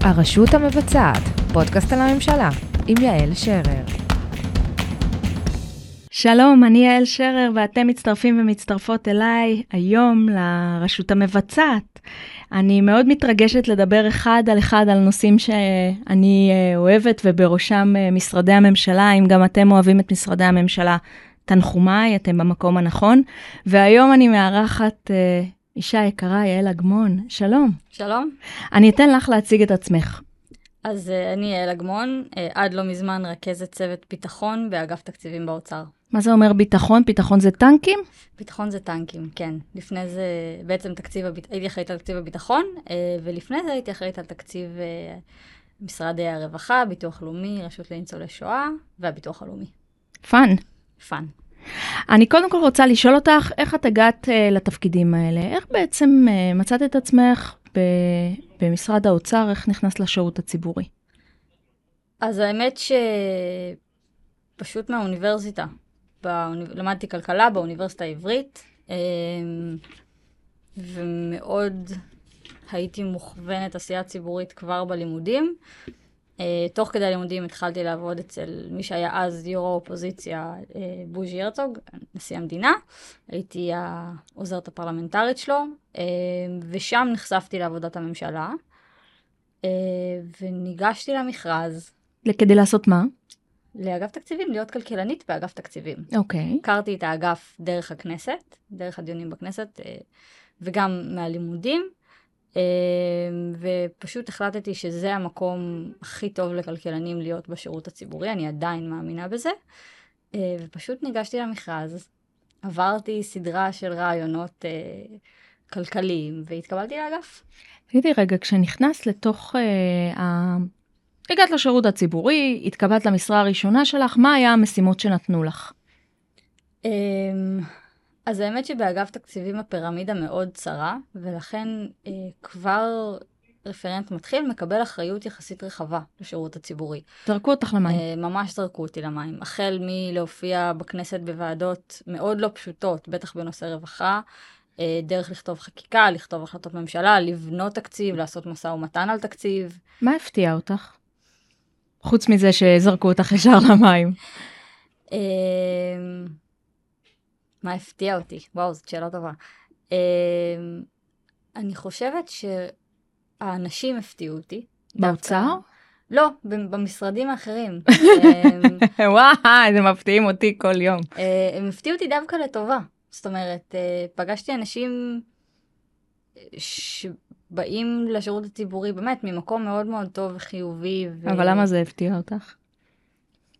הרשות המבצעת, פודקאסט על הממשלה, עם יעל שרר. שלום, אני יעל שרר ואתם מצטרפים ומצטרפות אליי היום לרשות המבצעת. אני מאוד מתרגשת לדבר אחד על אחד על נושאים שאני אה, אוהבת ובראשם אה, משרדי הממשלה, אם גם אתם אוהבים את משרדי הממשלה. תנחומיי, אתם במקום הנכון. והיום אני מארחת אה, אישה יקרה, יעל אגמון. שלום. שלום. אני אתן לך להציג את עצמך. אז אה, אני יעל אגמון, אה, עד לא מזמן רכזת צוות ביטחון באגף תקציבים באוצר. מה זה אומר ביטחון? ביטחון זה טנקים? ביטחון זה טנקים, כן. לפני זה, בעצם תקציב, הביט... הייתי אחראית על תקציב הביטחון, אה, ולפני זה הייתי אחראית על תקציב אה, משרדי הרווחה, ביטוח לאומי, רשות לניצולי שואה והביטוח הלאומי. Fun. Fun. אני קודם כל רוצה לשאול אותך, איך את הגעת אה, לתפקידים האלה? איך בעצם אה, מצאת את עצמך ב- במשרד האוצר, איך נכנסת לשירות הציבורי? אז האמת שפשוט מהאוניברסיטה. באוני... למדתי כלכלה באוניברסיטה העברית, אמ, ומאוד הייתי מוכוונת עשייה ציבורית כבר בלימודים. Uh, תוך כדי הלימודים התחלתי לעבוד אצל מי שהיה אז יו"ר האופוזיציה, uh, בוז'י הרצוג, נשיא המדינה. הייתי העוזרת הפרלמנטרית שלו, uh, ושם נחשפתי לעבודת הממשלה, וניגשתי למכרז. כדי לעשות מה? לאגף תקציבים, להיות כלכלנית באגף תקציבים. אוקיי. Okay. הכרתי את האגף דרך הכנסת, דרך הדיונים בכנסת, וגם מהלימודים. אמ, ופשוט החלטתי שזה המקום הכי טוב לכלכלנים להיות בשירות הציבורי, אני עדיין מאמינה בזה. אה, ופשוט ניגשתי למכרז, עברתי סדרה של רעיונות אה, כלכליים והתקבלתי לאגף. תגידי רגע, כשנכנסת לתוך אה, ה... הגעת לשירות הציבורי, התקבלת למשרה הראשונה שלך, מה היה המשימות שנתנו לך? אז האמת שבאגף תקציבים הפירמידה מאוד צרה, ולכן אה, כבר רפרנט מתחיל מקבל אחריות יחסית רחבה לשירות הציבורי. זרקו אותך למים. אה, ממש זרקו אותי למים. החל מלהופיע בכנסת בוועדות מאוד לא פשוטות, בטח בנושא רווחה, אה, דרך לכתוב חקיקה, לכתוב החלטות ממשלה, לבנות תקציב, לעשות משא ומתן על תקציב. מה הפתיע אותך? חוץ מזה שזרקו אותך ישר למים. אה, מה הפתיע אותי? וואו, זאת שאלה טובה. Uh, אני חושבת שהאנשים הפתיעו אותי. באוצר? לא, במשרדים האחרים. וואי, זה מפתיעים אותי כל יום. Uh, הם הפתיעו אותי דווקא לטובה. זאת אומרת, uh, פגשתי אנשים שבאים לשירות הציבורי באמת ממקום מאוד מאוד טוב וחיובי. ו... אבל למה זה הפתיע אותך?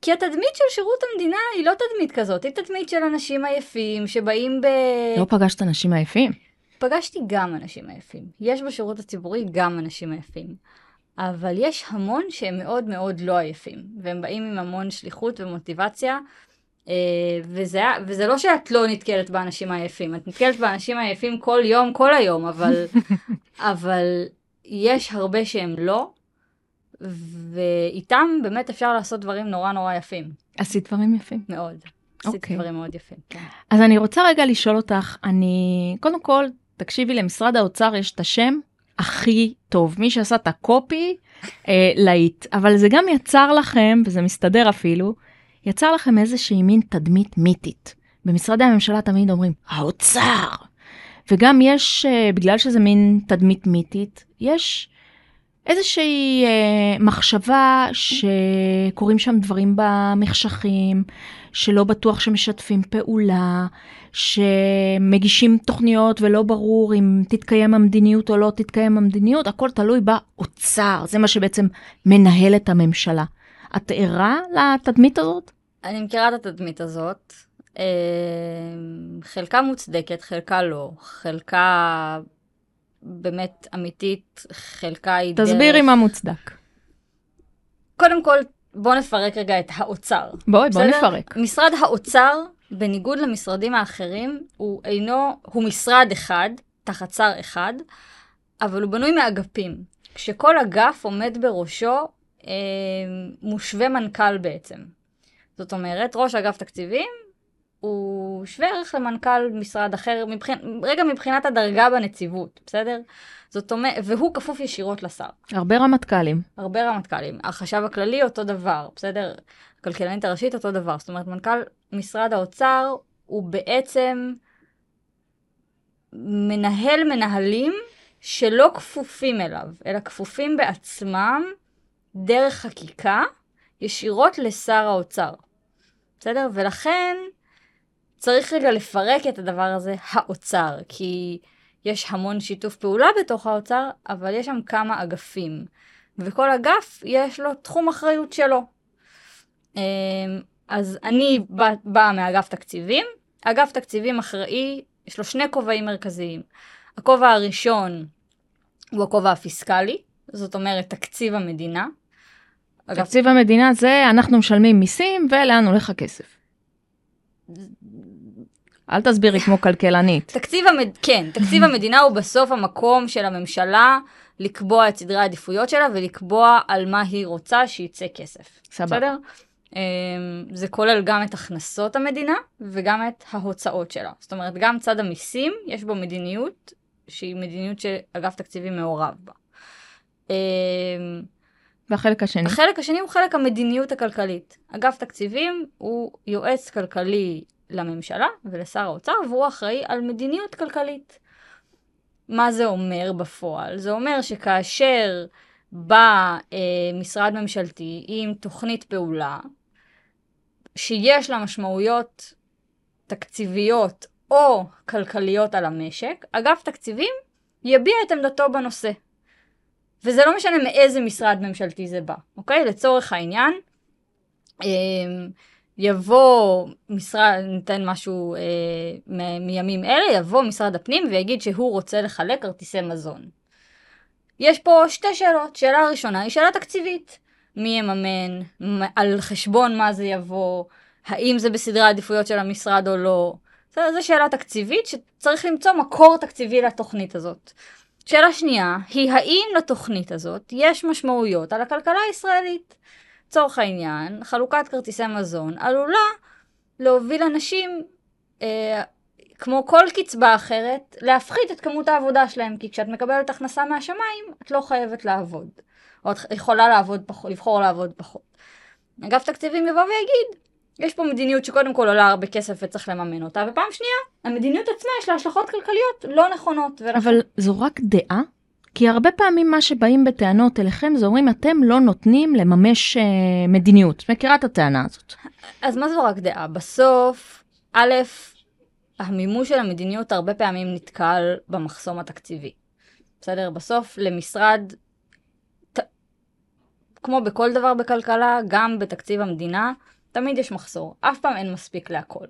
כי התדמית של שירות המדינה היא לא תדמית כזאת, היא תדמית של אנשים עייפים שבאים ב... לא פגשת אנשים עייפים? פגשתי גם אנשים עייפים. יש בשירות הציבורי גם אנשים עייפים. אבל יש המון שהם מאוד מאוד לא עייפים, והם באים עם המון שליחות ומוטיבציה, אה, וזה, וזה לא שאת לא נתקלת באנשים עייפים, את נתקלת באנשים עייפים כל יום, כל היום, אבל, אבל יש הרבה שהם לא, ואיתם באמת אפשר לעשות דברים נורא נורא יפים. עשית דברים יפים? מאוד. עשית okay. אוקיי. דברים מאוד יפים, כן. אז אני רוצה רגע לשאול אותך, אני, קודם כל, תקשיבי, למשרד האוצר יש את השם הכי טוב. מי שעשה את הקופי, אה, להיט. אבל זה גם יצר לכם, וזה מסתדר אפילו, יצר לכם איזושהי מין תדמית מיתית. במשרדי הממשלה תמיד אומרים, האוצר! וגם יש, אה, בגלל שזה מין תדמית מיתית, יש איזושהי אה, מחשבה שקורים שם דברים במחשכים, שלא בטוח שמשתפים פעולה, שמגישים תוכניות ולא ברור אם תתקיים המדיניות או לא תתקיים המדיניות, הכל תלוי באוצר, זה מה שבעצם מנהל את הממשלה. את ערה לתדמית הזאת? אני מכירה את התדמית הזאת. אה, חלקה מוצדקת, חלקה לא. חלקה באמת אמיתית, חלקה היא דרך... תסבירי מה מוצדק. קודם כל, בוא נפרק רגע את האוצר. בואי, בוא נפרק. משרד האוצר, בניגוד למשרדים האחרים, הוא אינו, הוא משרד אחד, תחת שר אחד, אבל הוא בנוי מאגפים. כשכל אגף עומד בראשו אה, מושווה מנכ"ל בעצם. זאת אומרת, ראש אגף תקציבים הוא שווה ערך למנכ"ל משרד אחר, מבחינ... רגע מבחינת הדרגה בנציבות, בסדר? זאת אומרת, והוא כפוף ישירות לשר. הרבה רמטכ"לים. הרבה רמטכ"לים. החשב הכללי אותו דבר, בסדר? הכלכלנית הראשית אותו דבר. זאת אומרת, מנכ"ל משרד האוצר הוא בעצם מנהל מנהלים שלא כפופים אליו, אלא כפופים בעצמם דרך חקיקה ישירות לשר האוצר. בסדר? ולכן צריך רגע לפרק את הדבר הזה, האוצר, כי יש המון שיתוף פעולה בתוך האוצר, אבל יש שם כמה אגפים, וכל אגף יש לו תחום אחריות שלו. אמ, אז אני באה בא מאגף תקציבים, אגף תקציבים אחראי, יש לו שני כובעים מרכזיים. הכובע הראשון הוא הכובע הפיסקלי, זאת אומרת תקציב המדינה. תקציב המדינה זה אנחנו משלמים מיסים ולאן הולך הכסף. אל תסבירי כמו כלכלנית. תקציב המד... כן, תקציב המדינה הוא בסוף המקום של הממשלה לקבוע את סדרי העדיפויות שלה ולקבוע על מה היא רוצה שיצא כסף. סבבה. בסדר? אמ, זה כולל גם את הכנסות המדינה וגם את ההוצאות שלה. זאת אומרת, גם צד המיסים, יש בו מדיניות שהיא מדיניות שאגף תקציבים מעורב בה. אמ, והחלק השני. החלק השני הוא חלק המדיניות הכלכלית. אגף תקציבים הוא יועץ כלכלי לממשלה ולשר האוצר, והוא אחראי על מדיניות כלכלית. מה זה אומר בפועל? זה אומר שכאשר בא אה, משרד ממשלתי עם תוכנית פעולה, שיש לה משמעויות תקציביות או כלכליות על המשק, אגף תקציבים יביע את עמדתו בנושא. וזה לא משנה מאיזה משרד ממשלתי זה בא, אוקיי? לצורך העניין, אה, יבוא משרד, ניתן משהו אה, מ- מימים אלה, יבוא משרד הפנים ויגיד שהוא רוצה לחלק כרטיסי מזון. יש פה שתי שאלות. שאלה הראשונה היא שאלה תקציבית. מי יממן, על חשבון מה זה יבוא, האם זה בסדרי העדיפויות של המשרד או לא. זו שאלה תקציבית שצריך למצוא מקור תקציבי לתוכנית הזאת. שאלה שנייה היא האם לתוכנית הזאת יש משמעויות על הכלכלה הישראלית. לצורך העניין, חלוקת כרטיסי מזון עלולה להוביל אנשים, אה, כמו כל קצבה אחרת, להפחית את כמות העבודה שלהם, כי כשאת מקבלת הכנסה מהשמיים, את לא חייבת לעבוד. או את יכולה לעבוד פחות, לבחור לעבוד פחות. אגף תקציבים יבוא ויגיד, יש פה מדיניות שקודם כל עולה הרבה כסף וצריך לממן אותה, ופעם שנייה, המדיניות עצמה יש לה השלכות כלכליות לא נכונות. ולכן... אבל זו רק דעה? כי הרבה פעמים מה שבאים בטענות אליכם זה אומרים אתם לא נותנים לממש אה, מדיניות. מכירה את הטענה הזאת. אז מה זו רק דעה? בסוף, א', המימוש של המדיניות הרבה פעמים נתקל במחסום התקציבי. בסדר? בסוף למשרד, ת... כמו בכל דבר בכלכלה, גם בתקציב המדינה, תמיד יש מחסור. אף פעם אין מספיק להכל.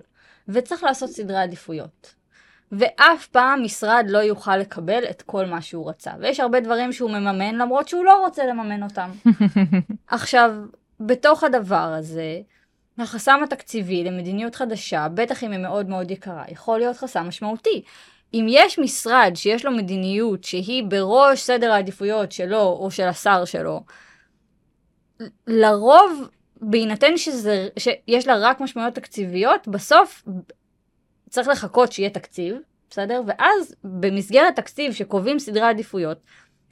וצריך לעשות סדרי עדיפויות. ואף פעם משרד לא יוכל לקבל את כל מה שהוא רצה. ויש הרבה דברים שהוא מממן למרות שהוא לא רוצה לממן אותם. עכשיו, בתוך הדבר הזה, החסם התקציבי למדיניות חדשה, בטח אם היא מאוד מאוד יקרה, יכול להיות חסם משמעותי. אם יש משרד שיש לו מדיניות שהיא בראש סדר העדיפויות שלו או של השר שלו, לרוב, בהינתן שזה, שיש לה רק משמעויות תקציביות, בסוף צריך לחכות שיהיה תקציב, בסדר? ואז במסגרת תקציב שקובעים סדרי עדיפויות,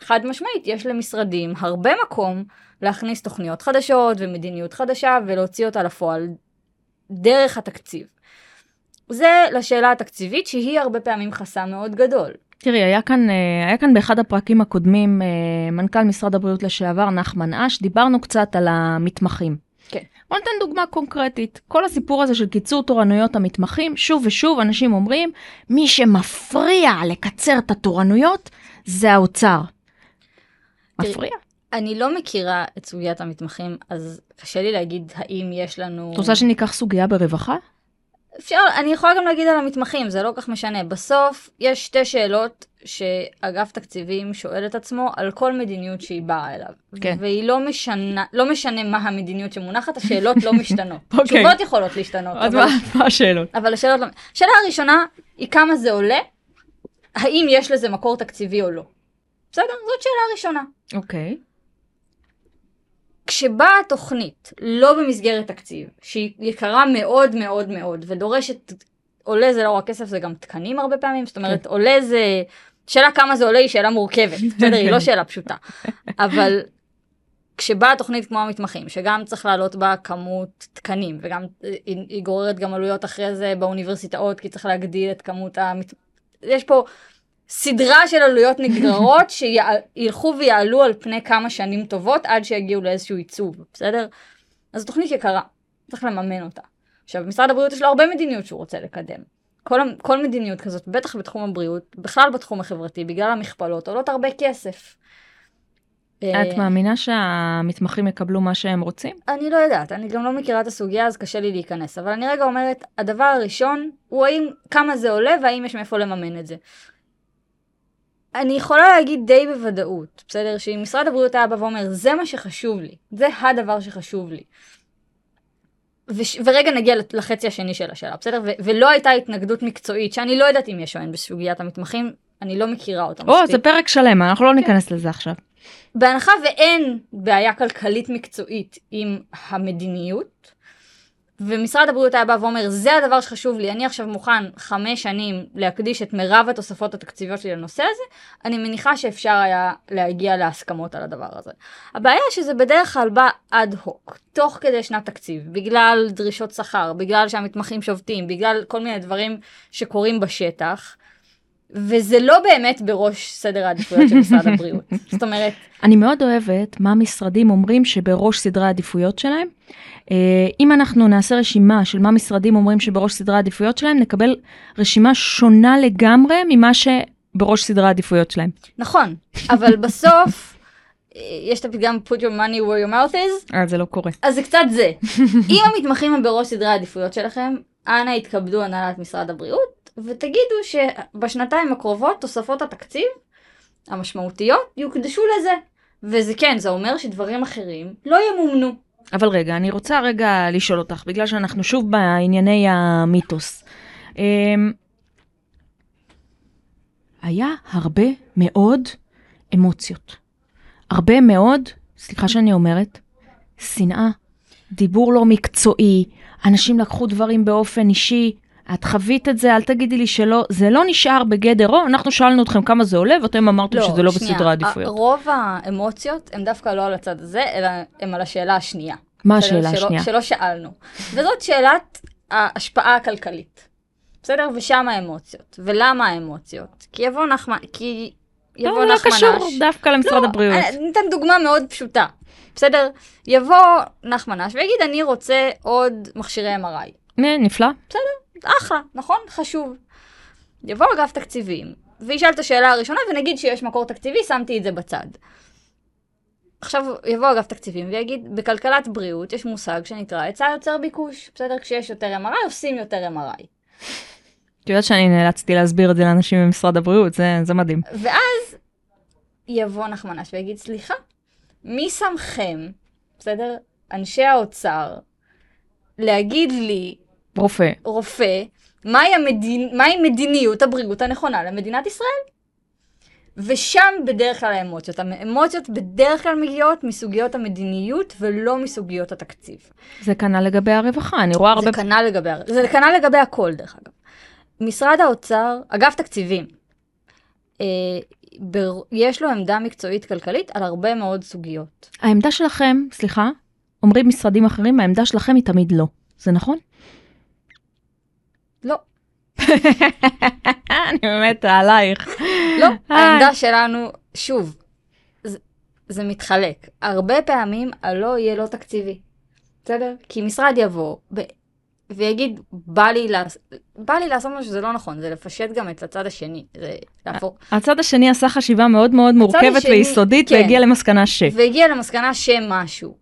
חד משמעית יש למשרדים הרבה מקום להכניס תוכניות חדשות ומדיניות חדשה ולהוציא אותה לפועל דרך התקציב. זה לשאלה התקציבית שהיא הרבה פעמים חסם מאוד גדול. תראי, היה כאן, היה כאן באחד הפרקים הקודמים מנכ"ל משרד הבריאות לשעבר נחמן אש, דיברנו קצת על המתמחים. בוא ניתן דוגמה קונקרטית. כל הסיפור הזה של קיצור תורנויות המתמחים, שוב ושוב אנשים אומרים, מי שמפריע לקצר את התורנויות זה האוצר. מפריע. אני לא מכירה את סוגיית המתמחים, אז קשה לי להגיד האם יש לנו... את רוצה שניקח סוגיה ברווחה? אפשר, אני יכולה גם להגיד על המתמחים, זה לא כך משנה. בסוף יש שתי שאלות שאגף תקציבים שואל את עצמו על כל מדיניות שהיא באה אליו. כן. והיא לא משנה, לא משנה מה המדיניות שמונחת, השאלות לא משתנות. אוקיי. תשובות יכולות להשתנות. אז אבל, מה מה השאלות? אבל השאלות לא... השאלה הראשונה היא כמה זה עולה, האם יש לזה מקור תקציבי או לא. בסדר? זאת שאלה ראשונה. אוקיי. כשבאה תוכנית לא במסגרת תקציב, שהיא יקרה מאוד מאוד מאוד ודורשת, עולה זה לא רק כסף, זה גם תקנים הרבה פעמים, זאת אומרת, עולה זה, שאלה כמה זה עולה היא שאלה מורכבת, בסדר? היא לא שאלה פשוטה. אבל כשבאה תוכנית כמו המתמחים, שגם צריך לעלות בה כמות תקנים, וגם היא, היא גוררת גם עלויות אחרי זה באוניברסיטאות, כי צריך להגדיל את כמות המת... יש פה סדרה של עלויות נגררות שילכו ויעלו על פני כמה שנים טובות עד שיגיעו לאיזשהו עיצוב, בסדר? אז תוכנית יקרה, צריך לממן אותה. עכשיו, משרד הבריאות יש לו הרבה מדיניות שהוא רוצה לקדם. כל, כל מדיניות כזאת, בטח בתחום הבריאות, בכלל בתחום החברתי, בגלל המכפלות, עולות הרבה כסף. את אה, מאמינה שהמתמחים יקבלו מה שהם רוצים? אני לא יודעת, אני גם לא מכירה את הסוגיה אז קשה לי להיכנס, אבל אני רגע אומרת, הדבר הראשון הוא האם, כמה זה עולה והאם יש מאיפה לממן את זה. אני יכולה להגיד די בוודאות, בסדר? שאם משרד הבריאות היה בא ואומר, זה מה שחשוב לי, זה הדבר שחשוב לי. וש... ורגע נגיע לחצי השני של השאלה, בסדר? ו... ולא הייתה התנגדות מקצועית, שאני לא יודעת אם יש או אין בסוגיית המתמחים, אני לא מכירה אותה או, מספיק. זה פרק שלם, אנחנו לא ניכנס לזה עכשיו. בהנחה ואין בעיה כלכלית מקצועית עם המדיניות, ומשרד הבריאות היה בא ואומר, זה הדבר שחשוב לי, אני עכשיו מוכן חמש שנים להקדיש את מירב התוספות התקציביות שלי לנושא הזה, אני מניחה שאפשר היה להגיע להסכמות על הדבר הזה. הבעיה שזה בדרך כלל בא אד הוק, תוך כדי שנת תקציב, בגלל דרישות שכר, בגלל שהמתמחים שובתים, בגלל כל מיני דברים שקורים בשטח. וזה לא באמת בראש סדר העדיפויות של משרד הבריאות. זאת אומרת, אני מאוד אוהבת מה משרדים אומרים שבראש סדרי העדיפויות שלהם. אה, אם אנחנו נעשה רשימה של מה משרדים אומרים שבראש סדרי העדיפויות שלהם, נקבל רשימה שונה לגמרי ממה שבראש סדרי העדיפויות שלהם. נכון, אבל בסוף, אה, יש את הפתגם put your money where your mouth is, אה, זה לא קורה. אז זה קצת זה. אם המתמחים הם בראש סדרי העדיפויות שלכם, אנא יתכבדו הנהלת משרד הבריאות, ותגידו שבשנתיים הקרובות תוספות התקציב המשמעותיות יוקדשו לזה. וזה כן, זה אומר שדברים אחרים לא ימומנו. אבל רגע, אני רוצה רגע לשאול אותך, בגלל שאנחנו שוב בענייני המיתוס. אמ, היה הרבה מאוד אמוציות. הרבה מאוד, סליחה שאני אומרת, שנאה, דיבור לא מקצועי, אנשים לקחו דברים באופן אישי, את חווית את זה, אל תגידי לי שלא, זה לא נשאר בגדר, או, אנחנו שאלנו אתכם כמה זה עולה, ואתם אמרתם שזה לא שנייה, בסדרי העדיפויות. רוב האמוציות הם דווקא לא על הצד הזה, אלא הם על השאלה השנייה. מה בסדר? השאלה שלא- השנייה? שלא שאלנו. וזאת שאלת ההשפעה הכלכלית. בסדר? ושם האמוציות. ולמה האמוציות? כי יבוא נחמן, כי יבוא לא, לא נחמן קשור אש. דווקא למשרד לא, הבריאות. אני אתן דוגמה מאוד פשוטה. בסדר? יבוא נחמן אש ויגיד, אני רוצה עוד מכשירי MRI. נפלא. אחלה, נכון? חשוב. יבוא אגף תקציבים, וישאל את השאלה הראשונה, ונגיד שיש מקור תקציבי, שמתי את זה בצד. עכשיו יבוא אגף תקציבים ויגיד, בכלכלת בריאות יש מושג שנקרא היצע יוצר ביקוש. בסדר? כשיש יותר MRI, עושים יותר MRI. את יודעת שאני נאלצתי להסביר את זה לאנשים במשרד הבריאות, זה, זה מדהים. ואז יבוא נחמן אש ויגיד, סליחה, מי שמכם, בסדר? אנשי האוצר, להגיד לי, רופא. רופא, מהי, המדינ... מהי מדיניות הבריאות הנכונה למדינת ישראל? ושם בדרך כלל האמוציות. האמוציות בדרך כלל מגיעות מסוגיות המדיניות ולא מסוגיות התקציב. זה כנ"ל לגבי הרווחה, אני רואה הרבה... זה כנ"ל לגבי, זה כנ"ל לגבי הכל דרך אגב. משרד האוצר, אגף תקציבים, אה, בר, יש לו עמדה מקצועית כלכלית על הרבה מאוד סוגיות. העמדה שלכם, סליחה, אומרים משרדים אחרים, העמדה שלכם היא תמיד לא. זה נכון? לא, אני באמת עלייך. לא. העמדה שלנו, שוב, זה, זה מתחלק. הרבה פעמים הלא יהיה לא תקציבי. בסדר? כי משרד יבוא ב, ויגיד, בא לי, לעש... בא לי לעשות משהו שזה לא נכון, זה לפשט גם את הצד השני. זה להפוך... הצד השני עשה חשיבה מאוד מאוד מורכבת השני, ויסודית כן. והגיע למסקנה ש... והגיע למסקנה שמשהו.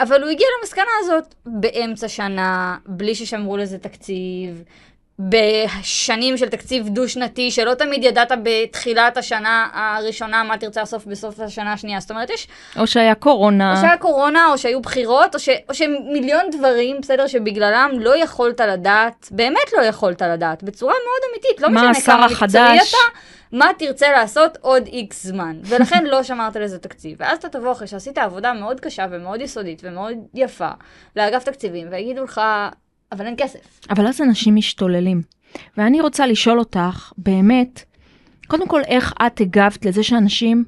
אבל הוא הגיע למסקנה הזאת באמצע שנה, בלי ששמרו לזה תקציב, בשנים של תקציב דו-שנתי, שלא תמיד ידעת בתחילת השנה הראשונה מה תרצה לעשות בסוף השנה השנייה. זאת אומרת, יש או שהיה קורונה. או שהיה קורונה, או שהיו בחירות, או, ש, או שמיליון דברים, בסדר, שבגללם לא יכולת לדעת, באמת לא יכולת לדעת, בצורה מאוד אמיתית, לא מה משנה השר כמה מקצועי החדש? אתה, מה תרצה לעשות עוד איקס זמן. ולכן לא שמרת לזה תקציב. ואז אתה תבוא אחרי שעשית עבודה מאוד קשה ומאוד יסודית ומאוד יפה לאגף תקציבים, ויגידו לך, אבל אין כסף. אבל אז אנשים משתוללים. ואני רוצה לשאול אותך, באמת, קודם כל, איך את הגבת לזה שאנשים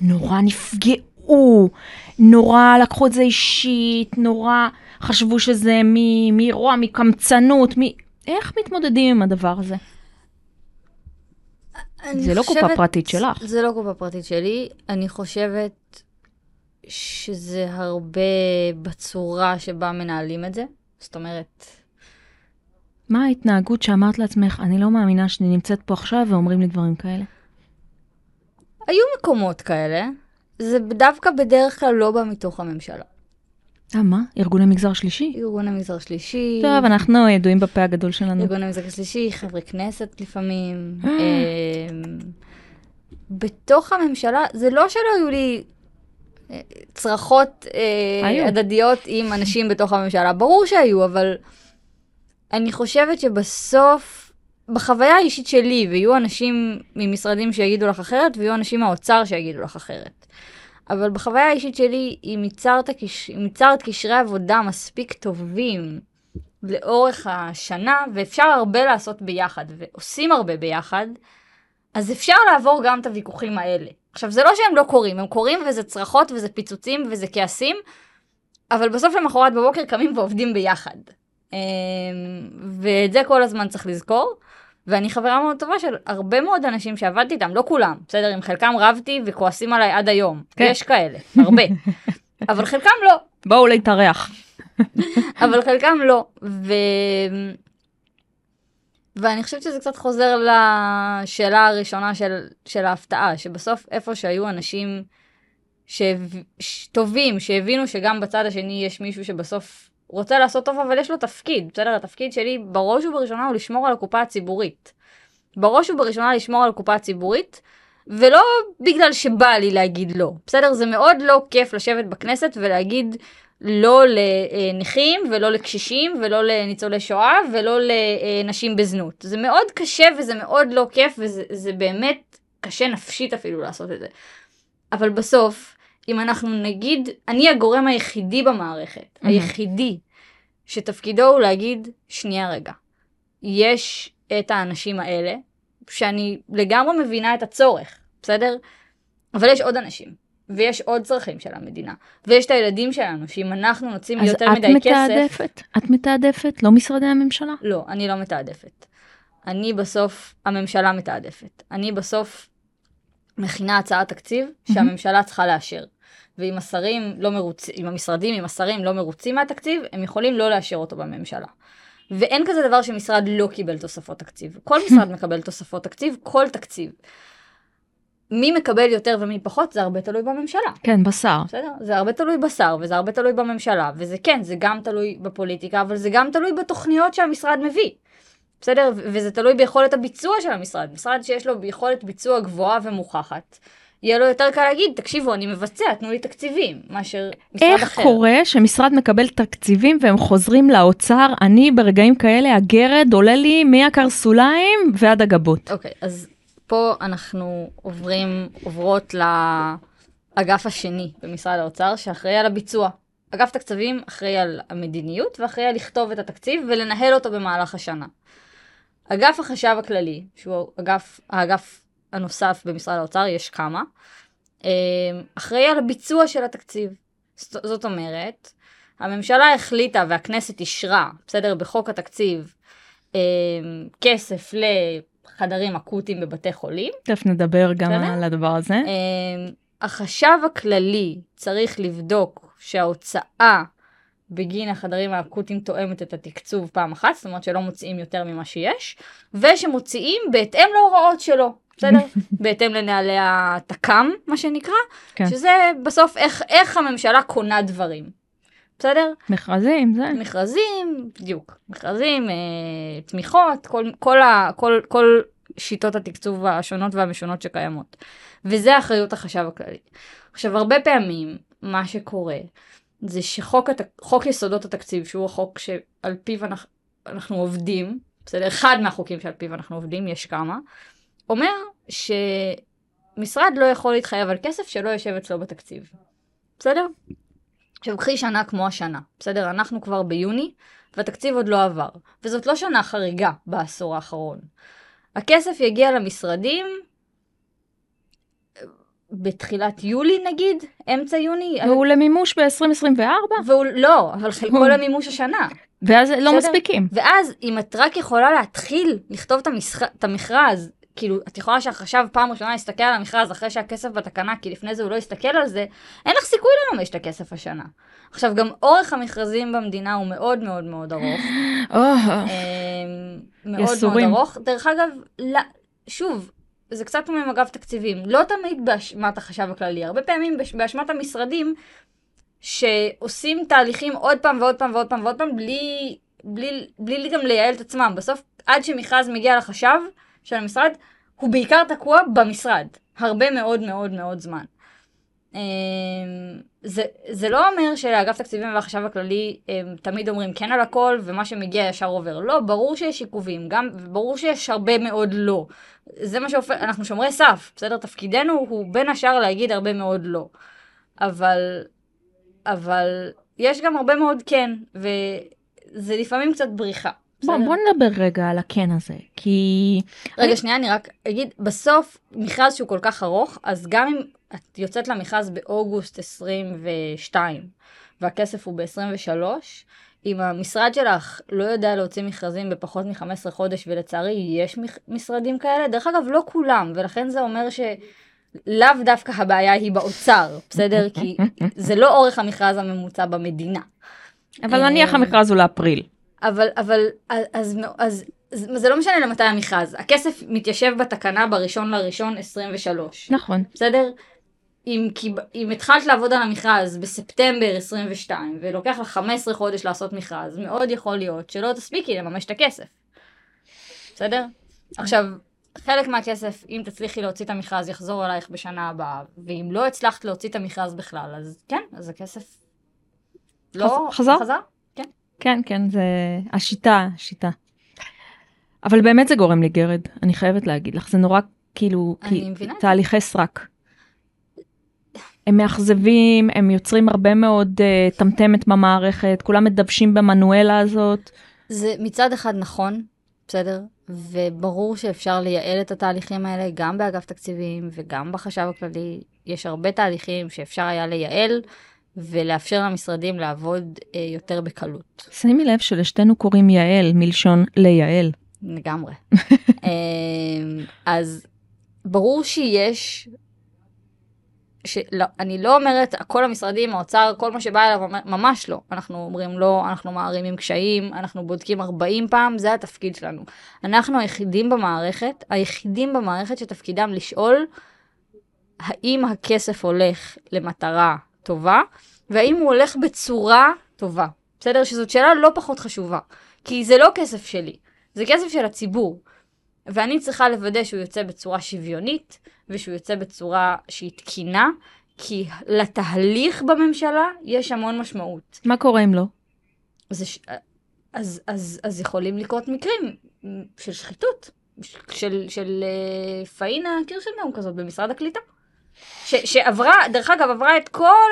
נורא נפגעו, נורא לקחו את זה אישית, נורא חשבו שזה מרוע, מקמצנות, מ... איך מתמודדים עם הדבר הזה? זה לא קופה פרטית שלך. זה לא קופה פרטית שלי. אני חושבת שזה הרבה בצורה שבה מנהלים את זה. זאת אומרת, מה ההתנהגות שאמרת לעצמך, אני לא מאמינה שאני נמצאת פה עכשיו ואומרים לי דברים כאלה? היו מקומות כאלה, זה דווקא בדרך כלל לא בא מתוך הממשלה. אה, מה? ארגוני מגזר שלישי? ארגון המגזר שלישי, טוב, אנחנו ידועים בפה הגדול שלנו. ארגון המגזר השלישי, חברי כנסת לפעמים. אה. אמ, בתוך הממשלה, זה לא שלא היו לי אה, צרחות אה. הדדיות עם אנשים בתוך הממשלה, ברור שהיו, אבל אני חושבת שבסוף, בחוויה האישית שלי, ויהיו אנשים ממשרדים שיגידו לך אחרת, ויהיו אנשים מהאוצר שיגידו לך אחרת. אבל בחוויה האישית שלי, אם ייצרת. אם ייצרת קשרי עבודה מספיק טובים לאורך השנה, ואפשר הרבה לעשות ביחד, ועושים הרבה ביחד, אז אפשר לעבור גם את הוויכוחים האלה. עכשיו, זה לא שהם לא קורים, הם קורים וזה צרחות וזה פיצוצים וזה כעסים, אבל בסוף למחרת בבוקר קמים ועובדים ביחד. אמ, ואת זה כל הזמן צריך לזכור. ואני חברה מאוד טובה של הרבה מאוד אנשים שעבדתי איתם, לא כולם, בסדר, עם חלקם רבתי וכועסים עליי עד היום. כן. יש כאלה, הרבה. אבל חלקם לא. בואו להתארח. אבל חלקם לא. ו... ואני חושבת שזה קצת חוזר לשאלה הראשונה של, של ההפתעה, שבסוף איפה שהיו אנשים שהב... ש... טובים, שהבינו שגם בצד השני יש מישהו שבסוף רוצה לעשות טוב, אבל יש לו תפקיד, בסדר? התפקיד שלי בראש ובראשונה הוא לשמור על הקופה הציבורית. בראש ובראשונה לשמור על הקופה הציבורית, ולא בגלל שבא לי להגיד לא. בסדר? זה מאוד לא כיף לשבת בכנסת ולהגיד לא לנכים ולא לקשישים ולא לניצולי שואה ולא לנשים בזנות. זה מאוד קשה וזה מאוד לא כיף וזה זה באמת קשה נפשית אפילו לעשות את זה. אבל בסוף, אם אנחנו נגיד, אני הגורם היחידי במערכת, Mhm. היחידי, שתפקידו הוא להגיד, שנייה רגע, יש את האנשים האלה, שאני לגמרי מבינה את הצורך, בסדר? אבל יש עוד אנשים. ויש עוד צרכים של המדינה, ויש את הילדים שלנו, שאם אנחנו נוציא אז יותר את מדי כסף... מתעדפת? את מתעדפת? לא משרדי הממשלה? לא, אני לא מתעדפת. אני בסוף, הממשלה מתעדפת. אני בסוף מכינה הצעת תקציב שהממשלה צריכה לאשר. ואם השרים לא מרוצים, אם המשרדים, אם השרים לא מרוצים מהתקציב, הם יכולים לא לאשר אותו בממשלה. ואין כזה דבר שמשרד לא קיבל תוספות תקציב. כל משרד מקבל תוספות תקציב, כל תקציב. מי מקבל יותר ומי פחות, זה הרבה תלוי בממשלה. כן, בשר. בסדר? זה הרבה תלוי בשר, וזה הרבה תלוי בממשלה, וזה כן, זה גם תלוי בפוליטיקה, אבל זה גם תלוי בתוכניות שהמשרד מביא. בסדר? וזה תלוי ביכולת הביצוע של המשרד. משרד שיש לו יכולת ביצוע גבוהה ומוכחת, יהיה לו יותר קל להגיד, תקשיבו, אני מבצע, תנו לי תקציבים, מאשר משרד איך אחר. קורה שמשרד מקבל תקציבים והם חוזרים לאוצר, אני ברגעים כאלה, הגרד עולה לי מהקרסוליים ועד הגבות. אוקיי, אז פה אנחנו עוברים, עוברות לאגף השני במשרד האוצר, שאחראי על הביצוע. אגף תקציבים אחראי על המדיניות ואחראי על לכתוב את התקציב ולנהל אותו במהלך השנה. אגף החשב הכללי, שהוא אגף, האגף הנוסף במשרד האוצר, יש כמה, אה, אחראי על הביצוע של התקציב. זאת אומרת, הממשלה החליטה והכנסת אישרה, בסדר, בחוק התקציב, אה, כסף לחדרים אקוטיים בבתי חולים. תכף נדבר גם בסדר? על הדבר הזה. אה, החשב הכללי צריך לבדוק שההוצאה בגין החדרים האקוטיים תואמת את התקצוב פעם אחת, זאת אומרת שלא מוציאים יותר ממה שיש, ושמוציאים בהתאם להוראות שלו, בסדר? בהתאם לנהלי התק"ם, מה שנקרא, כן. שזה בסוף איך, איך הממשלה קונה דברים. בסדר? מכרזים, זה. מכרזים, בדיוק, מכרזים, אה, תמיכות, כל, כל, ה, כל, כל שיטות התקצוב השונות והמשונות שקיימות. וזה אחריות החשב הכללי. עכשיו, הרבה פעמים מה שקורה זה שחוק הת... יסודות התקציב, שהוא החוק שעל פיו אנחנו, אנחנו עובדים, בסדר? אחד מהחוקים שעל פיו אנחנו עובדים, יש כמה, אומר שמשרד לא יכול להתחייב על כסף שלא יושב אצלו בתקציב. בסדר? עכשיו קחי שנה כמו השנה, בסדר? אנחנו כבר ביוני, והתקציב עוד לא עבר. וזאת לא שנה חריגה בעשור האחרון. הכסף יגיע למשרדים בתחילת יולי נגיד, אמצע יוני. והוא למימוש ב-2024, והוא לא, אבל חלקו למימוש השנה. ואז לא בסדר? מספיקים. ואז אם את רק יכולה להתחיל לכתוב את, המשח... את המכרז, כאילו, את יכולה שהחשב פעם ראשונה יסתכל על המכרז אחרי שהכסף בתקנה, כי לפני זה הוא לא יסתכל על זה, אין לך סיכוי לממש את הכסף השנה. עכשיו, גם אורך המכרזים במדינה הוא מאוד מאוד מאוד ארוך. אמ, מאוד מאוד. ארוך. דרך אגב, שוב, זה קצת עם אגף תקציבים, לא תמיד באשמת החשב הכללי, הרבה פעמים באשמת המשרדים שעושים תהליכים עוד פעם ועוד פעם ועוד פעם ועוד פעם בלי, בלי, בלי גם לייעל את עצמם. בסוף, עד שמכרז מגיע לחשב של המשרד, הוא בעיקר תקוע במשרד, הרבה מאוד מאוד מאוד זמן. אמ, זה, זה לא אומר שלאגף תקציבים והחשב הכללי הם תמיד אומרים כן על הכל ומה שמגיע ישר עובר. לא, ברור שיש עיכובים, גם ברור שיש הרבה מאוד לא. זה מה שהופך, אנחנו שומרי סף, בסדר? תפקידנו הוא בין השאר להגיד הרבה מאוד לא. אבל, אבל יש גם הרבה מאוד כן, וזה לפעמים קצת בריחה. בוא? בוא נדבר רגע על הכן הזה, כי... רגע, שנייה, אני רק אגיד, בסוף, מכרז שהוא כל כך ארוך, אז גם אם את יוצאת למכרז באוגוסט 22, והכסף הוא ב-23, אם המשרד שלך לא יודע להוציא מכרזים בפחות מ-15 חודש, ולצערי יש משרדים כאלה, דרך אגב, לא כולם, ולכן זה אומר שלאו דווקא הבעיה היא באוצר, בסדר? כי זה לא אורך המכרז הממוצע במדינה. אבל אה, נניח המכרז הוא לאפריל. אבל, אבל, אז, אז, אז, אז זה לא משנה למתי המכרז. הכסף מתיישב בתקנה בראשון לראשון 23. נכון. בסדר? אם, אם התחלת לעבוד על המכרז בספטמבר 22 ולוקח לך 15 חודש לעשות מכרז, מאוד יכול להיות שלא תספיקי לממש את הכסף. בסדר? עכשיו, חלק מהכסף, אם תצליחי להוציא את המכרז, יחזור אלייך בשנה הבאה, ואם לא הצלחת להוציא את המכרז בכלל, אז כן, אז הכסף לא... חז- חזר? חזר? כן, כן, זה השיטה, השיטה. אבל באמת זה גורם לי גרד, אני חייבת להגיד לך, זה נורא כאילו, כי מבינה. תהליכי סרק. הם מאכזבים, הם יוצרים הרבה מאוד uh, טמטמת במערכת, כולם מדוושים במנואלה הזאת. זה מצד אחד נכון, בסדר? וברור שאפשר לייעל את התהליכים האלה גם באגף תקציבים וגם בחשב הכללי. יש הרבה תהליכים שאפשר היה לייעל ולאפשר למשרדים לעבוד אה, יותר בקלות. שימי לב שלשתינו קוראים יעל מלשון לייעל. לגמרי. אה, אז ברור שיש, שלא, אני לא אומרת, כל המשרדים, האוצר, כל מה שבא אליו, ממש לא. אנחנו אומרים לא, אנחנו מערימים קשיים, אנחנו בודקים 40 פעם, זה התפקיד שלנו. אנחנו היחידים במערכת, היחידים במערכת שתפקידם לשאול האם הכסף הולך למטרה טובה, והאם הוא הולך בצורה טובה. בסדר? שזאת שאלה לא פחות חשובה. כי זה לא כסף שלי, זה כסף של הציבור. ואני צריכה לוודא שהוא יוצא בצורה שוויונית, ושהוא יוצא בצורה שהיא תקינה, כי לתהליך בממשלה יש המון משמעות. מה קורה אם לא? אז, אז, אז, אז יכולים לקרות מקרים של שחיתות, של, של אה, פאינה קירשנבאום כזאת במשרד הקליטה. ש, שעברה, דרך אגב, עברה את כל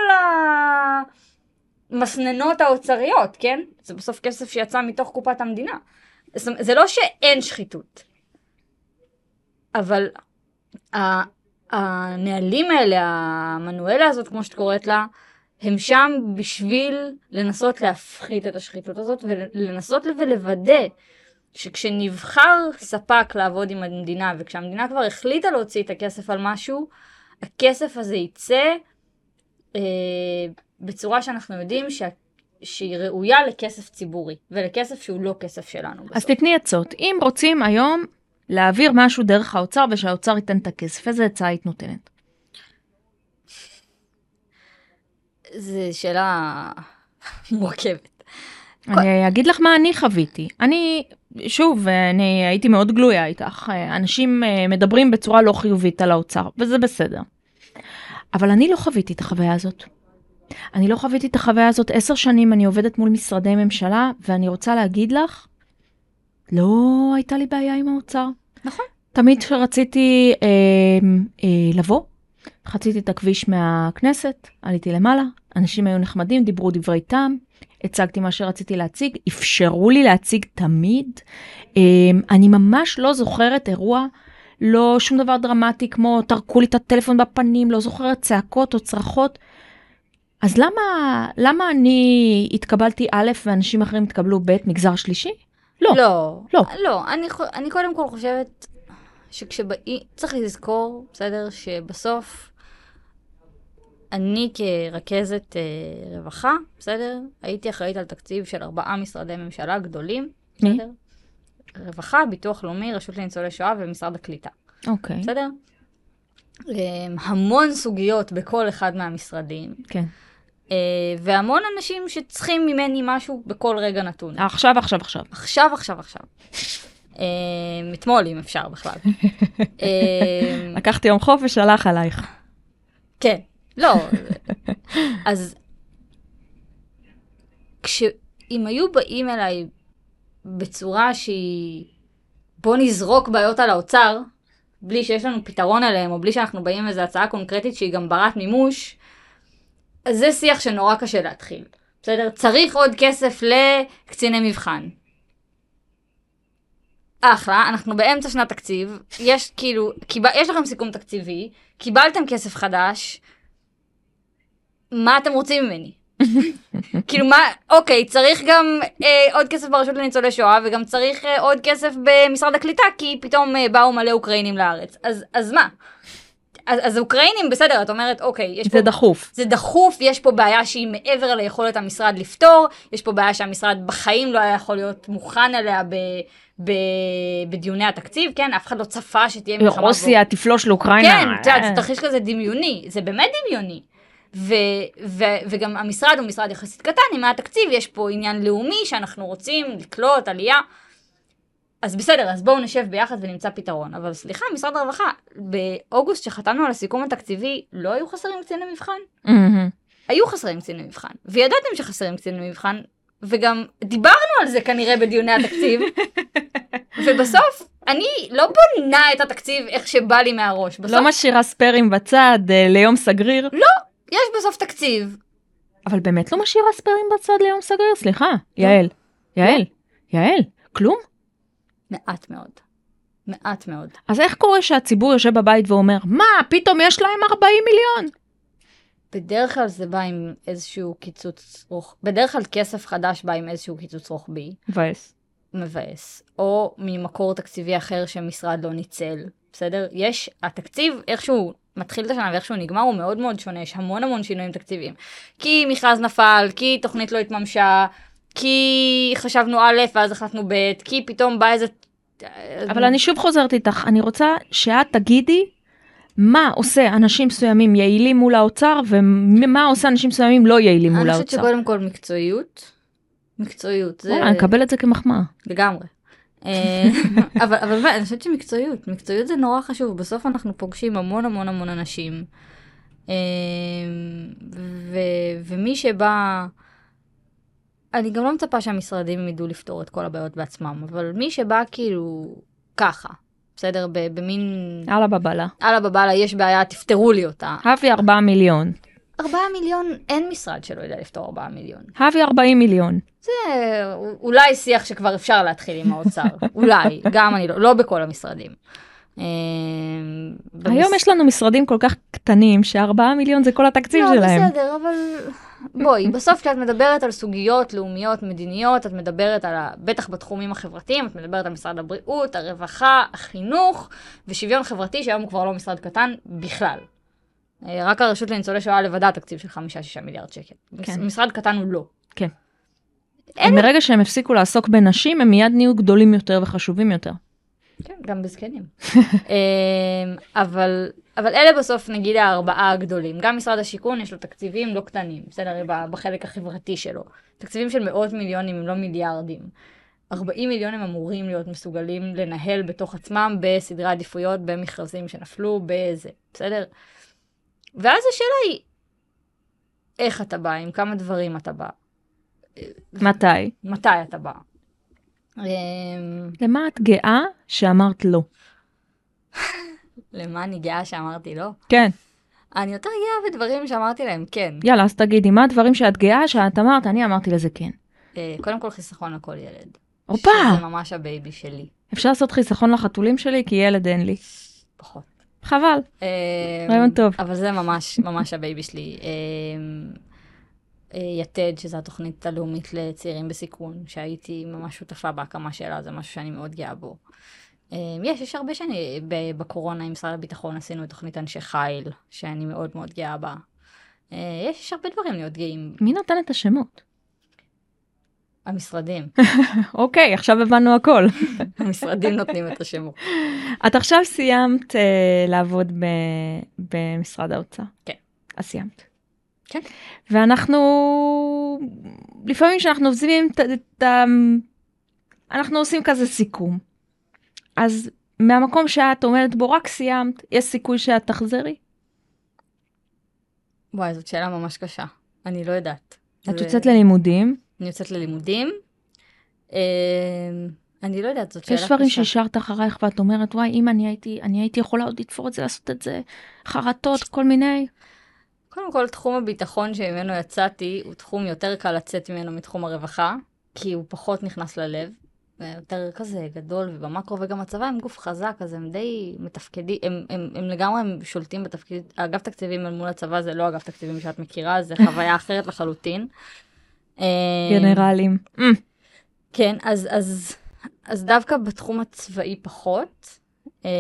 המסננות האוצריות, כן? זה בסוף כסף שיצא מתוך קופת המדינה. אומרת, זה לא שאין שחיתות, אבל הנהלים האלה, המנואלה הזאת, כמו שאת קוראת לה, הם שם בשביל לנסות להפחית את השחיתות הזאת ולנסות ולוודא שכשנבחר ספק לעבוד עם המדינה וכשהמדינה כבר החליטה להוציא את הכסף על משהו, הכסף הזה יצא אה, בצורה שאנחנו יודעים שה, שהיא ראויה לכסף ציבורי ולכסף שהוא לא כסף שלנו. אז בסוף. תתני עצות. אם רוצים היום להעביר משהו דרך האוצר ושהאוצר ייתן את הכסף, איזה הצעה היית נותנת? זו שאלה מורכבת. אני אגיד לך מה אני חוויתי. אני, שוב, אני הייתי מאוד גלויה איתך. אנשים אה, מדברים בצורה לא חיובית על האוצר, וזה בסדר. אבל אני לא חוויתי את החוויה הזאת. אני לא חוויתי את החוויה הזאת עשר שנים, אני עובדת מול משרדי ממשלה, ואני רוצה להגיד לך, לא הייתה לי בעיה עם האוצר. נכון. תמיד כשרציתי אה, אה, לבוא, חציתי את הכביש מהכנסת, עליתי למעלה, אנשים היו נחמדים, דיברו דברי טעם, הצגתי מה שרציתי להציג, אפשרו לי להציג תמיד. אה, אני ממש לא זוכרת אירוע, לא שום דבר דרמטי כמו טרקו לי את הטלפון בפנים, לא זוכרת צעקות או צרחות. אז למה, למה אני התקבלתי א' ואנשים אחרים התקבלו ב', מגזר שלישי? לא. לא. לא. לא, אני, אני קודם כל חושבת שכשבאים, צריך לזכור, בסדר, שבסוף אני כרכזת אה, רווחה, בסדר, הייתי אחראית על תקציב של ארבעה משרדי ממשלה גדולים, מי? בסדר? רווחה, ביטוח לאומי, רשות לניצולי שואה ומשרד הקליטה, אוקיי, בסדר? אה, המון סוגיות בכל אחד מהמשרדים, כן. אה, והמון אנשים שצריכים ממני משהו בכל רגע נתון. עכשיו, עכשיו, עכשיו. עכשיו, עכשיו, עכשיו. אה, אתמול, אם אפשר בכלל. אה, לקחתי יום חופש, הלך עלייך. כן, לא. אז כש... אם היו באים אליי בצורה שהיא... בוא נזרוק בעיות על האוצר, בלי שיש לנו פתרון עליהם, או בלי שאנחנו באים עם איזו הצעה קונקרטית שהיא גם ברת מימוש, אז זה שיח שנורא קשה להתחיל. בסדר? צריך עוד כסף לקציני מבחן. אחלה, אנחנו באמצע שנת תקציב, יש כאילו, קיב... יש לכם סיכום תקציבי, קיבלתם כסף חדש, מה אתם רוצים ממני? כאילו מה, אוקיי, צריך גם אה, עוד כסף ברשות לניצולי שואה, וגם צריך אה, עוד כסף במשרד הקליטה, כי פתאום אה, באו מלא אוקראינים לארץ. אז, אז מה? אז, אז אוקראינים, בסדר, את אומרת, אוקיי, יש פה... זה דחוף. זה דחוף, יש פה בעיה שהיא מעבר ליכולת המשרד לפתור, יש פה בעיה שהמשרד בחיים לא היה יכול להיות מוכן אליה ב, ב, בדיוני התקציב, כן? אף אחד לא צפה שתהיה מלחמה. רוסיה תפלוש לאוקראינה. כן, את יודעת, אה. זה תרחיש כזה דמיוני, זה באמת דמיוני. ו, ו, וגם המשרד הוא משרד יחסית קטן, עם התקציב יש פה עניין לאומי שאנחנו רוצים לקלוט עלייה. אז בסדר, אז בואו נשב ביחד ונמצא פתרון. אבל סליחה, משרד הרווחה, באוגוסט שחתמנו על הסיכום התקציבי, לא היו חסרים קציני מבחן? מהמם. היו חסרים קציני מבחן, וידעתם שחסרים קציני מבחן, וגם דיברנו על זה כנראה בדיוני התקציב, ובסוף אני לא בונה את התקציב איך שבא לי מהראש. בסוף לא משאירה ספיירים בצד אה, ליום סגריר. יש בסוף תקציב. אבל באמת לא משאירה ספיירים בצד ליום סגריר? סליחה, יעל. יעל. יעל. כלום? מעט מאוד. מעט מאוד. אז איך קורה שהציבור יושב בבית ואומר, מה, פתאום יש להם 40 מיליון? בדרך כלל זה בא עם איזשהו קיצוץ רוחבי, בדרך כלל כסף חדש בא עם איזשהו קיצוץ רוחבי, מבאס. מבאס, או ממקור תקציבי אחר שמשרד לא ניצל, בסדר? יש, התקציב איכשהו מתחיל את השנה ואיכשהו נגמר הוא מאוד מאוד שונה, יש המון המון שינויים תקציביים. כי מכרז נפל, כי תוכנית לא התממשה, כי חשבנו א' ואז החלטנו ב', כי פתאום בא איזה... אבל אני שוב חוזרת איתך, אני רוצה שאת תגידי מה עושה אנשים מסוימים יעילים מול האוצר ומה עושה אנשים מסוימים לא יעילים מול אני חושבת האוצר. שקודם כל מקצועיות. מקצועיות. זה... אני אקבל את זה כמחמאה. לגמרי. אה, אבל אבל באמת, אני חושבת שמקצועיות, מקצועיות זה נורא חשוב, בסוף אנחנו פוגשים המון המון המון אנשים. אה, ו- ומי שבא, אני גם לא מצפה שהמשרדים ידעו לפתור את כל הבעיות בעצמם, אבל מי שבא כאילו ככה, בסדר? במין, אללה בבאללה. אללה בבאללה, יש בעיה, תפתרו לי אותה. הביא 4 מיליון. ארבעה מיליון, אין משרד שלא יודע לפתור ארבעה מיליון. הביא 40 מיליון. זה אולי שיח שכבר אפשר להתחיל עם האוצר, אולי, גם אני לא, לא בכל המשרדים. אה, היום יש לנו משרדים כל כך קטנים שארבעה מיליון זה כל התקציב לא, שלהם. בסדר, אבל בואי, בסוף כשאת מדברת על סוגיות לאומיות, מדיניות, את מדברת על, ה... בטח בתחומים החברתיים, את מדברת על משרד הבריאות, הרווחה, החינוך ושוויון חברתי, שהיום הוא כבר לא משרד קטן בכלל. אה, רק הרשות לניצולי שואה לבדה תקציב של חמישה-שישה מיליארד שקל. כן. משרד קטן הוא לא. כן. אין- מרגע שהם הפסיקו לעסוק בנשים הם מיד נהיו גדולים יותר וחשובים יותר. כן, גם בזקנים. אמ, אבל, אבל אלה בסוף נגיד הארבעה הגדולים. גם משרד השיכון יש לו תקציבים לא קטנים, בסדר? בחלק החברתי שלו. תקציבים של מאות מיליונים אם לא מיליארדים. 40 מיליון הם אמורים להיות מסוגלים לנהל בתוך עצמם בסדרי עדיפויות, במכרזים שנפלו, בזה, בסדר? ואז השאלה היא, איך אתה בא, עם כמה דברים אתה בא, מתי? מתי אתה בא. אמ, למה את גאה שאמרת לא? למה אני גאה שאמרתי לא? כן. אני יותר גאה בדברים שאמרתי להם כן. יאללה, אז תגידי, מה הדברים שאת גאה שאת אמרת, אני אמרתי לזה כן. אה, קודם כל חיסכון לכל ילד. הופה! שזה ממש ה baby שלי. אפשר לעשות חיסכון לחתולים שלי, כי ילד אין לי. פחות. חבל. אה, רעיון טוב. אבל זה ממש ממש ה baby שלי. אה, אה, יתד, שזו התוכנית הלאומית לצעירים בסיכון, שהייתי ממש שותפה בהקמה שלה, זה משהו שאני מאוד גאה בו. אה, יש, יש הרבה שאני, בקורונה עם משרד הביטחון עשינו את תוכנית אנשי חיל, שאני מאוד מאוד גאה בה. אה, יש, יש הרבה דברים להיות גאים. מי נתן את השמות? המשרדים, אוקיי, עכשיו הבנו הכל. המשרדים נותנים את השמות. את עכשיו סיימת אה, לעבוד ב, במשרד האוצר. כן. אז סיימת. כן. ואנחנו, לפעמים כשאנחנו עוזבים את ה... אנחנו עושים כזה סיכום. אז מהמקום שאת עומדת בו רק סיימת, יש סיכוי שאת תחזרי? וואי, זאת שאלה ממש קשה. אני לא יודעת. את זה- יוצאת ללימודים, אני יוצאת ללימודים. אה, אני לא יודעת, זאת שאלה יש קשה. דברים שהשארת אחרייך ואת אומרת, וואי, אם אני הייתי, אני הייתי יכולה עוד לתפור את זה, לעשות את זה, חרטות, כל מיני. קודם כל, תחום הביטחון שממנו יצאתי, הוא תחום יותר קל לצאת ממנו מתחום הרווחה, כי הוא פחות נכנס ללב. יותר כזה גדול ובמקרו, וגם הצבא הם גוף חזק, אז הם די מתפקדים, הם, הם, הם לגמרי הם שולטים בתפקיד, אגף תקציבים אל מול הצבא זה לא אגף תקציבים שאת מכירה, זה חוויה אחרת לחלוטין. אה, גנרלים. Mm. כן, אז, אז, אז דווקא בתחום הצבאי פחות. אה,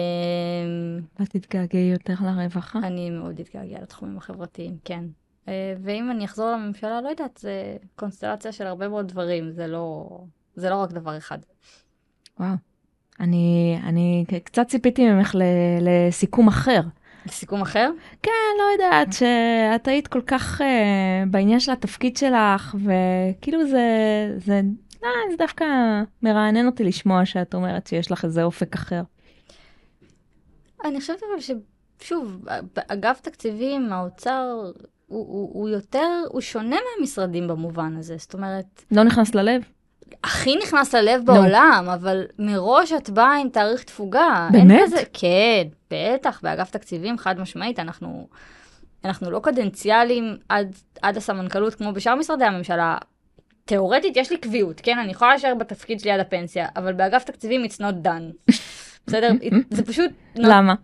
ואת תתגעגעי יותר לרווחה? אני מאוד אתגעגע לתחומים החברתיים, כן. אה, ואם אני אחזור לממשלה, לא יודעת, זה קונסטלציה של הרבה מאוד דברים, זה לא, זה לא רק דבר אחד. וואו. אני, אני קצת ציפיתי ממך ל, לסיכום אחר. לסיכום אחר, כן, לא יודעת, שאת היית כל כך uh, בעניין של התפקיד שלך, וכאילו זה, זה, אה, זה דווקא מרענן אותי לשמוע שאת אומרת שיש לך איזה אופק אחר. אני חושבת אבל ששוב, אגף תקציבים, האוצר, הוא, הוא, הוא יותר, הוא שונה מהמשרדים במובן הזה. זאת אומרת, לא נכנס ללב? הכי נכנס ללב בעולם, אבל מראש את באה עם תאריך תפוגה. באמת? כזה, כן, בטח, באגף תקציבים חד משמעית, אנחנו, אנחנו לא קדנציאליים עד, עד הסמנכ"לות כמו בשאר משרדי הממשלה. תיאורטית יש לי קביעות, כן? אני יכולה להישאר בתפקיד שלי עד הפנסיה, אבל באגף תקציבים it's not done. בסדר? זה פשוט... למה?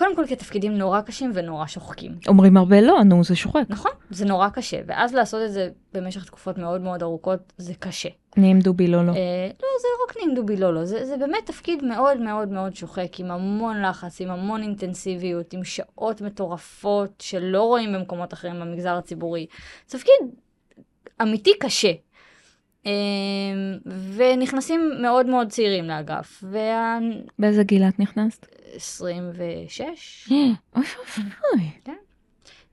קודם כל כי התפקידים נורא קשים ונורא שוחקים. אומרים הרבה לא, נו, זה שוחק. נכון, זה נורא קשה, ואז לעשות את זה במשך תקופות מאוד מאוד ארוכות, זה קשה. נעים דובי לא לא. אה, לא, זה לא רק נעים דובי לולו, זה, זה באמת תפקיד מאוד מאוד מאוד שוחק, עם המון לחץ, עם המון אינטנסיביות, עם שעות מטורפות שלא רואים במקומות אחרים במגזר הציבורי. תפקיד אמיתי קשה. אה, ונכנסים מאוד מאוד צעירים לאגף, וה... באיזה גיל את נכנסת? 26, אוי אוי אוי.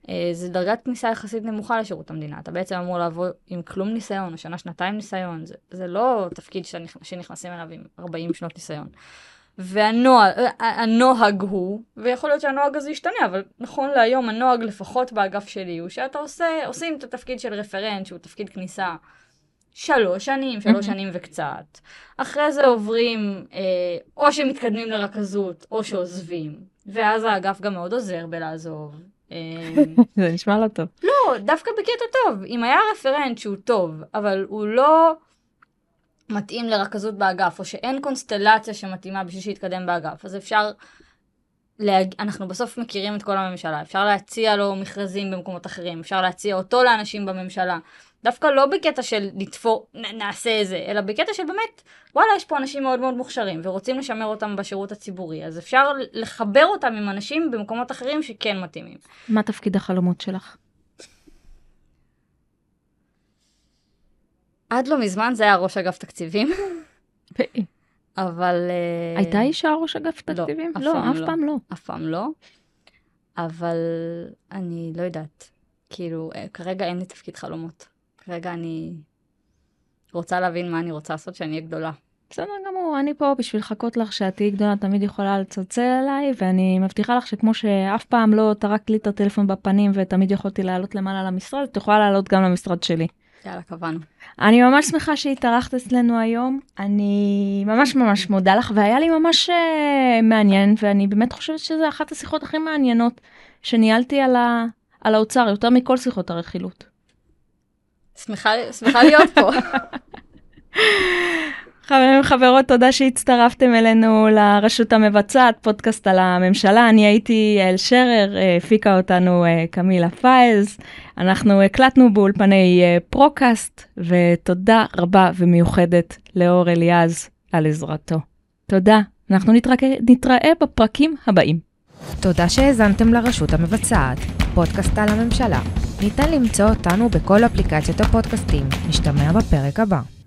אה, זה דרגת כניסה יחסית נמוכה לשירות המדינה. אתה בעצם אמור לעבוד עם כלום ניסיון, או שנה-שנתיים ניסיון. זה, זה לא תפקיד שנכ... שנכנסים אליו עם 40 שנות ניסיון. והנוהג הנוהג הוא, ויכול להיות שהנוהג הזה ישתנה, אבל נכון להיום הנוהג לפחות באגף שלי הוא שאתה עושה, עושים את התפקיד של רפרנט, שהוא תפקיד כניסה שלוש שנים, שלוש. שנים וקצת. אחרי זה עוברים, אה, או שמתקדמים לרכזות, או שעוזבים. ואז האגף גם מאוד עוזר בלעזוב. אה, זה נשמע לא טוב. לא, דווקא בקטע טוב. אם היה רפרנט שהוא טוב, אבל הוא לא מתאים לרכזות באגף, או שאין קונסטלציה שמתאימה בשביל שיתקדם באגף, אז אפשר... להג... אנחנו בסוף מכירים את כל הממשלה, אפשר להציע לו מכרזים במקומות אחרים, אפשר להציע אותו לאנשים בממשלה. דווקא לא בקטע של לתפור, נעשה איזה, אלא בקטע של באמת, וואלה, יש פה אנשים מאוד מאוד מוכשרים, ורוצים לשמר אותם בשירות הציבורי, אז אפשר לחבר אותם עם אנשים במקומות אחרים שכן מתאימים. מה תפקיד החלומות שלך? עד לא מזמן זה היה ראש אגף תקציבים. אבל... אה, הייתה אישה ראש אגף לא, תקציבים? לא, פעם אף לא. פעם לא. אף פעם לא. אבל אני לא יודעת. כאילו, אה, כרגע אין לי תפקיד חלומות. כרגע אני רוצה להבין מה אני רוצה לעשות כשאני אהיה גדולה. בסדר גמור, אני פה בשביל לחכות לך שאת תהיי גדולה, תמיד יכולה לצלצל אליי, ואני מבטיחה לך שכמו שאף פעם לא טרקת לי את הטלפון בפנים ותמיד יכולתי לעלות למעלה למשרד, את יכולה לעלות גם למשרד שלי. יאללה, קבענו. אני ממש שמחה שהתארחת אצלנו היום, אני ממש ממש מודה לך, והיה לי ממש uh, מעניין, ואני באמת חושבת שזו אחת השיחות הכי מעניינות שניהלתי על, ה... על האוצר, יותר מכל שיחות הרכילות. שמחה, שמחה להיות פה. חברים וחברות, תודה שהצטרפתם אלינו לרשות המבצעת, פודקאסט על הממשלה. אני הייתי יעל שרר, אה, הפיקה אותנו אה, קמילה פייז. אנחנו הקלטנו באולפני אה, פרוקאסט, ותודה רבה ומיוחדת לאור אליעז על עזרתו. תודה, אנחנו נתראה, נתראה בפרקים הבאים. תודה שהאזנתם לרשות המבצעת, פודקאסט על הממשלה. ניתן למצוא אותנו בכל אפליקציות הפודקאסטים. נשתמע בפרק הבא.